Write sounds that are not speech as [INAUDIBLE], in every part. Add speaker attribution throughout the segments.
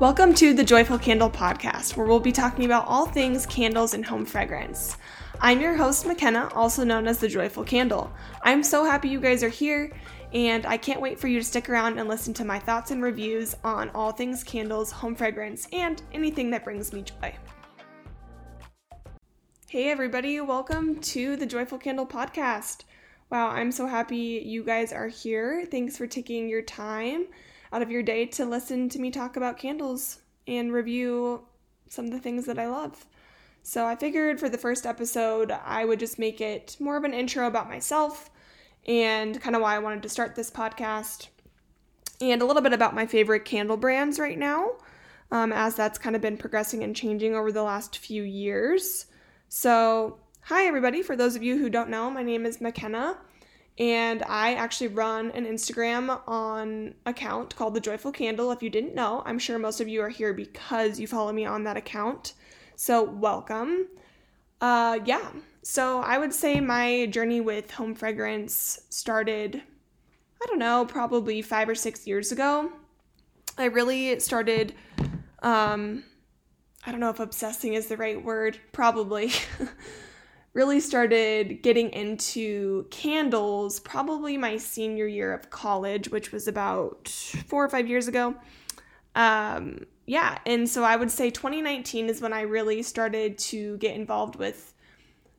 Speaker 1: Welcome to the Joyful Candle Podcast, where we'll be talking about all things candles and home fragrance. I'm your host, Makenna, also known as the Joyful Candle. I'm so happy you guys are here, and I can't wait for you to stick around and listen to my thoughts and reviews on all things candles, home fragrance, and anything that brings me joy. Hey, everybody, welcome to the Joyful Candle Podcast. Wow, I'm so happy you guys are here. Thanks for taking your time out of your day to listen to me talk about candles and review some of the things that I love. So I figured for the first episode, I would just make it more of an intro about myself and kind of why I wanted to start this podcast, and a little bit about my favorite candle brands right now, um, as that's kind of been progressing and changing over the last few years. So, hi everybody. For those of you who don't know, my name is Makenna and I actually run an Instagram on account called The Joyful Candle. If you didn't know, I'm sure most of you are here because you follow me on that account. So, welcome. Uh, yeah, so I would say my journey with home fragrance started, I don't know, probably five or six years ago. I really started, um, I don't know if obsessing is the right word, probably. [LAUGHS] really started getting into candles probably my senior year of college, which was about four or five years ago. Um, yeah, and so I would say 2019 is when I really started to get involved with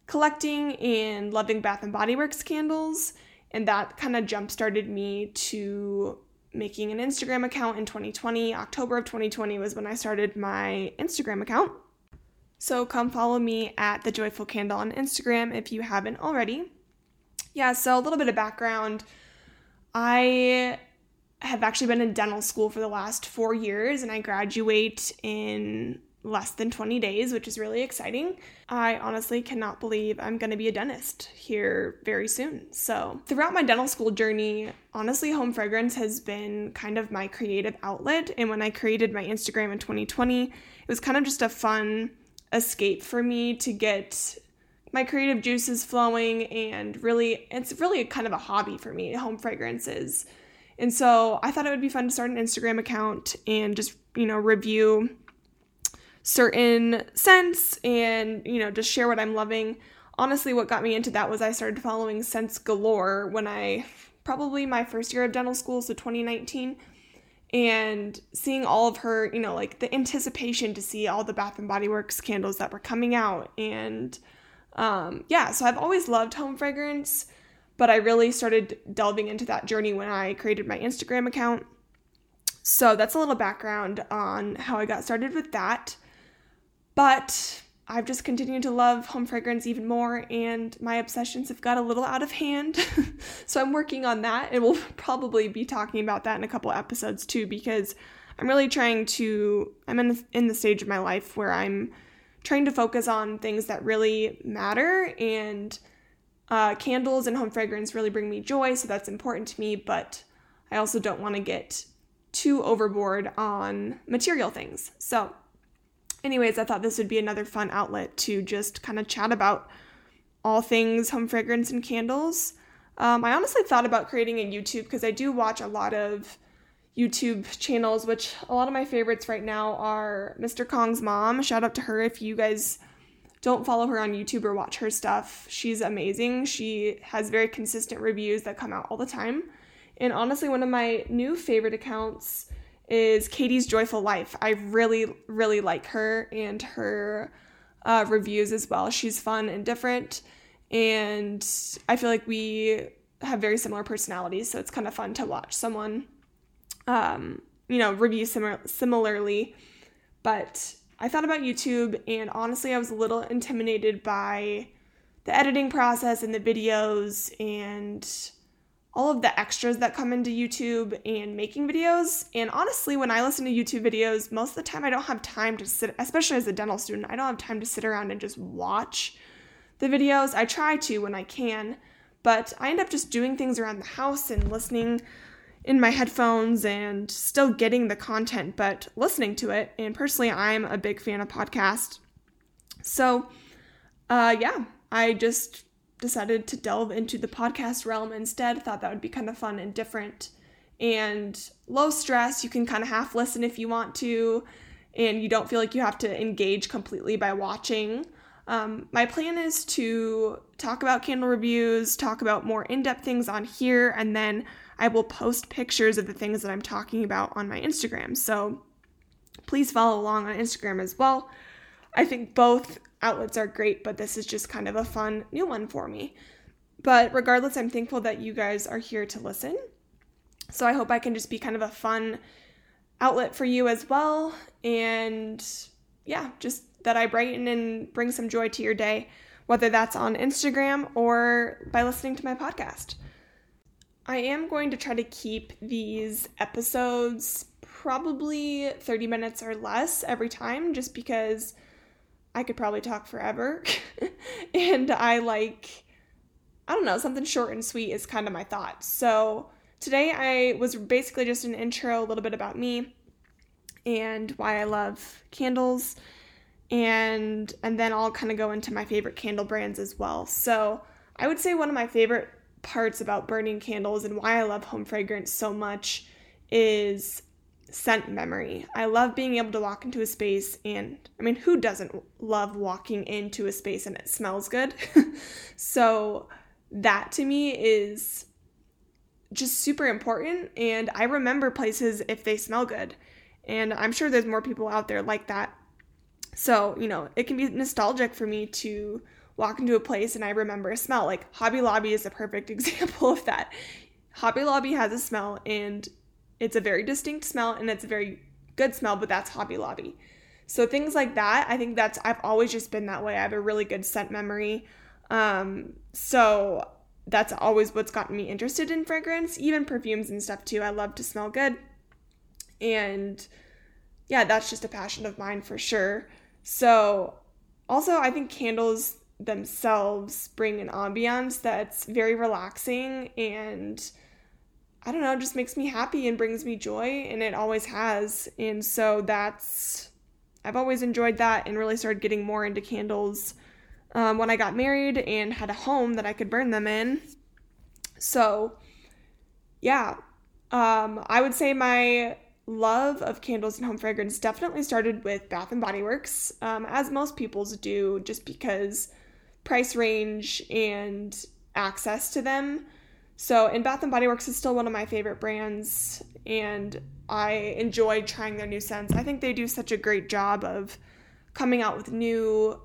Speaker 1: collecting and loving Bath and Body Works candles, and that kind of jump started me to making an Instagram account in 2020. October of 2020 was when I started my Instagram account. So come follow me at the Joyful Candle on Instagram if you haven't already. Yeah, so a little bit of background. I have actually been in dental school for the last four years and I graduate in less than 20 days, which is really exciting. I honestly cannot believe I'm going to be a dentist here very soon. So, throughout my dental school journey, honestly, home fragrance has been kind of my creative outlet. And when I created my Instagram in 2020, it was kind of just a fun escape for me to get my creative juices flowing and really it's really kind of a hobby for me home fragrances and so i thought it would be fun to start an instagram account and just you know review certain scents and you know just share what i'm loving honestly what got me into that was i started following scents galore when i probably my first year of dental school so 2019 and seeing all of her, you know, like the anticipation to see all the Bath and Body Works candles that were coming out and um yeah, so I've always loved home fragrance, but I really started delving into that journey when I created my Instagram account. So that's a little background on how I got started with that. But I've just continued to love home fragrance even more, and my obsessions have got a little out of hand. [LAUGHS] so I'm working on that, and we'll [LAUGHS] probably be talking about that in a couple episodes too, because I'm really trying to. I'm in the, in the stage of my life where I'm trying to focus on things that really matter, and uh, candles and home fragrance really bring me joy, so that's important to me. But I also don't want to get too overboard on material things. So anyways, I thought this would be another fun outlet to just kind of chat about all things home fragrance and candles. Um, I honestly thought about creating a YouTube because I do watch a lot of YouTube channels, which a lot of my favorites right now are Mr. Kong's mom. Shout out to her if you guys don't follow her on YouTube or watch her stuff. She's amazing. She has very consistent reviews that come out all the time. And honestly, one of my new favorite accounts is Katie's Joyful Life. I really, really like her and her uh, reviews as well. She's fun and different, and I feel like we have very similar personalities, so it's kind of fun to watch someone, um, you know, review similar similarly. But I thought about YouTube, and honestly, I was a little intimidated by the editing process and the videos and all of the extras that come into YouTube and making videos. And honestly, when I listen to YouTube videos, most of the time I don't have time to sit, especially as a dental student, I don't have time to sit around and just watch the videos. I try to when I can, but I end up just doing things around the house and listening in my headphones and still getting the content, but listening to it. And personally, I'm a big fan of podcasts. So, uh, yeah, I just decided to delve into the podcast realm instead. Thought that would be kind of fun and different and low stress. You can kind of half listen if you want to, and you don't feel like you have to engage completely by watching. Um, my plan is to talk about candle reviews, talk about more in depth things on here, and then I will post pictures of the things that I'm talking about on my Instagram. So please follow along on Instagram as well. I think both outlets are great, but this is just kind of a fun new one for me. But regardless, I'm thankful that you guys are here to listen. So I hope I can just be kind of a fun outlet for you as well. And yeah, just that I brighten and bring some joy to your day, whether that's on Instagram or by listening to my podcast. I am going to try to keep these episodes probably 30 minutes or less every time just because I could probably talk forever. [LAUGHS] and I like, I don't know, something short and sweet is kind of my thought. So today I was basically just an intro, a little bit about me and why I love candles. And and then I'll kind of go into my favorite candle brands as well. So I would say one of my favorite parts about burning candles and why I love home fragrance so much is scent memory. I love being able to walk into a space and I mean, who doesn't love walking into a space and it smells good? [LAUGHS] so that to me is just super important and I remember places if they smell good. And I'm sure there's more people out there like that. So, you know, it can be nostalgic for me to walk into a place and I remember a smell. Like Hobby Lobby is a perfect [LAUGHS] example of that. Hobby Lobby has a smell and it's a very distinct smell and it's a very good smell, but that's Hobby Lobby. So things like that, I think that's I've always just been that way. I have a really good scent memory. Um, so that's always what's gotten me interested in fragrance, even perfumes and stuff too. I love to smell good. And yeah, that's just a passion of mine for sure. So also I think candles themselves bring an ambiance that's very relaxing and I don't know, just makes me happy and brings me joy, and it always has. And so that's, I've always enjoyed that and really started getting more into candles um, when I got married and had a home that I could burn them in. So, yeah, um, I would say my love of candles and home fragrance definitely started with Bath and Body Works, um, as most people's do, just because price range and access to them. So, and Bath and Body Works is still one of my favorite brands, and I enjoy trying their new scents. I think they do such a great job of coming out with new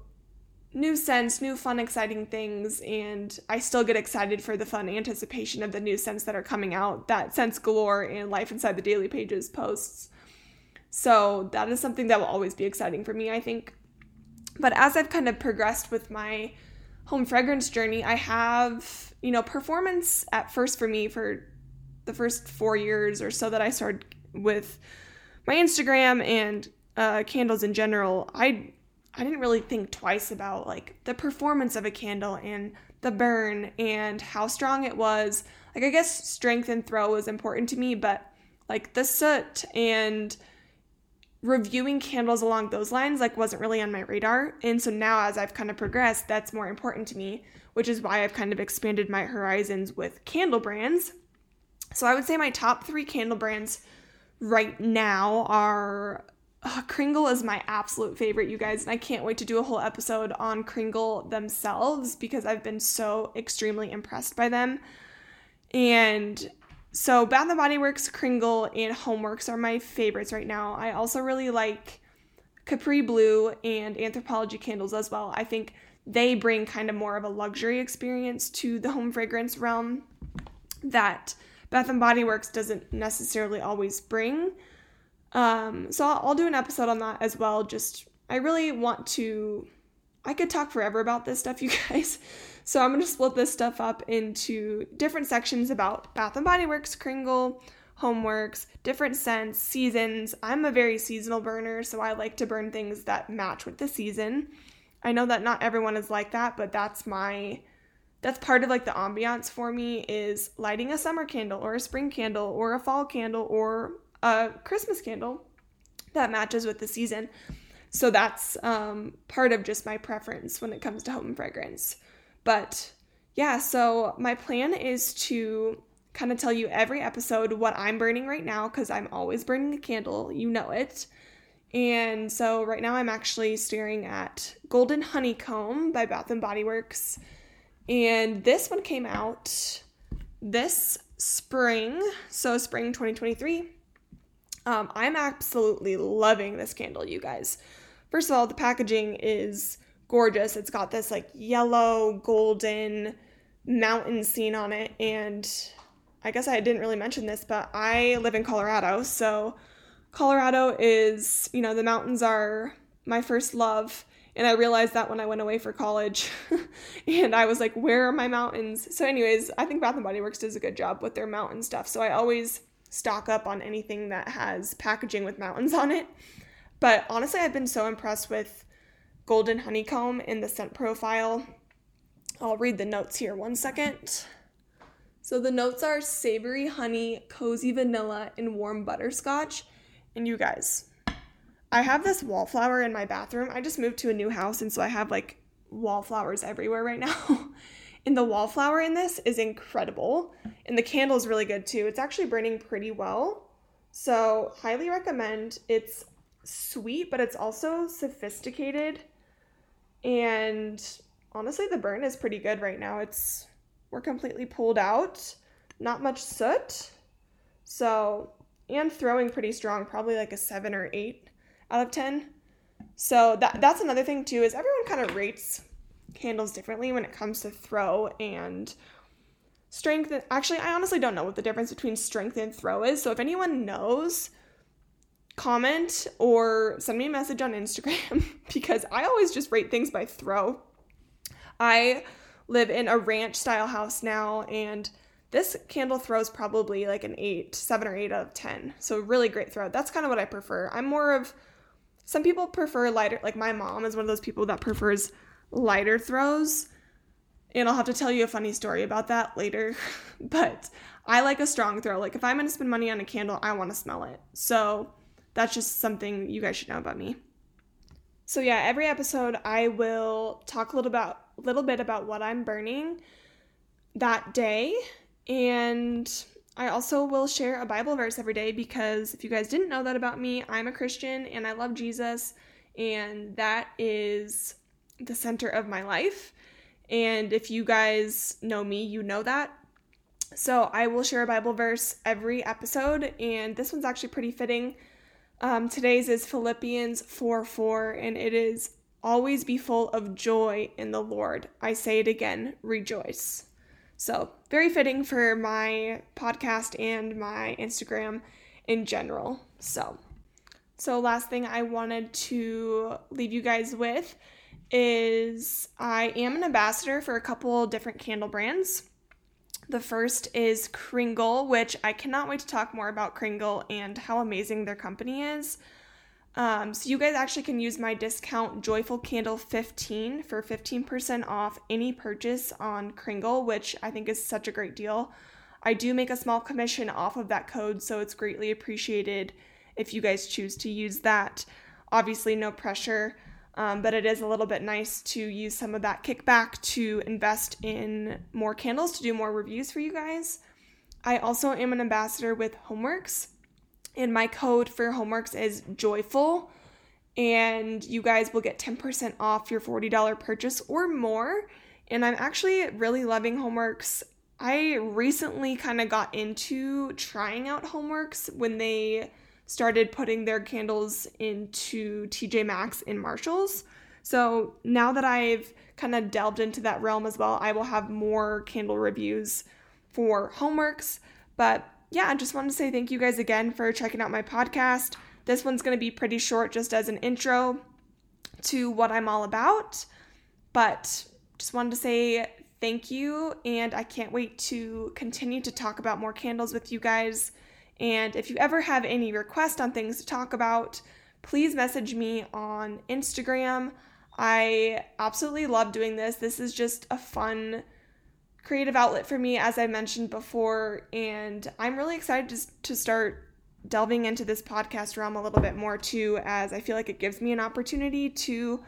Speaker 1: new scents, new fun exciting things and I still get excited for the fun anticipation of the new scents that are coming out. That Scents Galore and Life Inside the Daily Pages posts. So, that is something that will always be exciting for me, I think. But as I've kind of progressed with my home fragrance journey, I have, you know, performance at first for me for the first four years or so that I started with my Instagram and uh, candles in general. I I didn't really think twice about like the performance of a candle and the burn and how strong it was. Like I guess strength and throw was important to me, but like the soot and reviewing candles along those lines like wasn't really on my radar. And so now as i've kind of progressed that's more important to me which is why i've kind of expanded my horizons with candle brands. So i would say my top three candle brands right now are uh, kringle is my absolute favorite you guys and i can't wait to do a whole episode on kringle themselves because i've been so extremely impressed by them. And so Bath and Body Works, Kringle, and Homeworx are my favorites right now. I also really like Capri Blue and Anthropologie candles as well. I think they bring kind of more of a luxury experience to the home fragrance realm that Bath and Body Works doesn't necessarily always bring. Um, so I'll, I'll do an episode on that as well. Just I really want to. I could talk forever about this stuff, [LAUGHS] you guys. So I'm going to split this stuff up into different sections about Bath and Body Works, Kringle, Homeworx, different scents, seasons. I'm a very seasonal burner, so I like to burn things that match with the season. I know that not everyone is like that, but that's my that's part of like the ambiance for me is lighting a summer candle or a spring candle or a fall candle or a Christmas candle that matches with the season. So that's um, part of just my preference when it comes to home fragrance. But yeah, so my plan is to kind of tell you every episode what I'm burning right now because I'm always burning a candle. You know it. And so right now I'm actually staring at Golden Honeycomb by Bath and Body Works. And this one came out this spring, so spring 2023. Um, I'm absolutely loving this candle, you guys. First of all, the packaging is gorgeous. It's got this like yellow, golden mountain scene on it. And I guess I didn't really mention this, but I live in Colorado. So Colorado is, you know, the mountains are my first love. And I realized that when I went away for college. [LAUGHS] and I was like, where are my mountains? So, anyways, I think Bath and Body Works does a good job with their mountain stuff. So I always stock up on anything that has packaging with mountains on it. But honestly, I've been so impressed with Golden Honeycomb in the scent profile. I'll read the notes here one second. So the notes are savory honey, cozy vanilla, and warm butterscotch. And you guys, I have this wallflower in my bathroom. I just moved to a new house, and so I have like wallflowers everywhere right now. [LAUGHS] and the wallflower in this is incredible. And the candle is really good too. It's actually burning pretty well. So, highly recommend. It's sweet, but it's also sophisticated. And honestly, the burn is pretty good right now. It's we're completely pulled out, not much soot. So, and throwing pretty strong, probably like a 7 or 8 out of 10. So, that that's another thing too is everyone kind of rates candles differently when it comes to throw and strength. Actually, I honestly don't know what the difference between strength and throw is. So, if anyone knows, comment or send me a message on Instagram [LAUGHS] because I always just rate things by throw. I live in a ranch style house now and this candle throws probably like an 8, 7 or 8 out of 10. So really great throw. That's kind of what I prefer. I'm more of some people prefer lighter like my mom is one of those people that prefers lighter throws. And I'll have to tell you a funny story about that later. [LAUGHS] but I like a strong throw. Like if I'm going to spend money on a candle, I want to smell it. So that's just something you guys should know about me. So yeah, every episode I will talk a little about little bit about what I'm burning that day and I also will share a Bible verse every day because if you guys didn't know that about me, I'm a Christian and I love Jesus and that is the center of my life. And if you guys know me, you know that. So I will share a Bible verse every episode and this one's actually pretty fitting um, today's is Philippians 4 4, and it is always be full of joy in the Lord. I say it again, rejoice. So, very fitting for my podcast and my Instagram in general. So, so last thing I wanted to leave you guys with is I am an ambassador for a couple different candle brands. The first is Kringle, which I cannot wait to talk more about Kringle and how amazing their company is. Um, so you guys actually can use my discount Joyful Candle 15 for 15% off any purchase on Kringle, which I think is such a great deal. I do make a small commission off of that code, so it's greatly appreciated if you guys choose to use that. Obviously, no pressure. Um, but it is a little bit nice to use some of that kickback to invest in more candles to do more reviews for you guys. I also am an ambassador with Homeworx, and my code for Homeworx is joyful. And you guys will get 10% off your $40 purchase or more. And I'm actually really loving Homeworx. I recently kind of got into trying out Homeworx when they started putting their candles into TJ Maxx and Marshalls. So now that I've kind of delved into that realm as well, I will have more candle reviews for Homeworx. But yeah, I just wanted to say thank you guys again for checking out my podcast. This one's going to be pretty short just as an intro to what I'm all about. But just wanted to say thank you, and I can't wait to continue to talk about more candles with you guys. And if you ever have any requests on things to talk about, please message me on Instagram. I absolutely love doing this. This is just a fun creative outlet for me, as I mentioned before, and I'm really excited to, to start delving into this podcast realm a little bit more too, as I feel like it gives me an opportunity to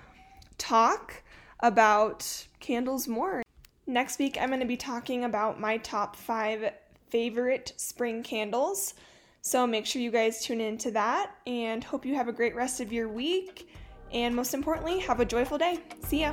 Speaker 1: talk about candles more. Next week, I'm going to be talking about my top five favorite spring candles. So make sure you guys tune into that and hope you have a great rest of your week. And most importantly, have a joyful day. See ya.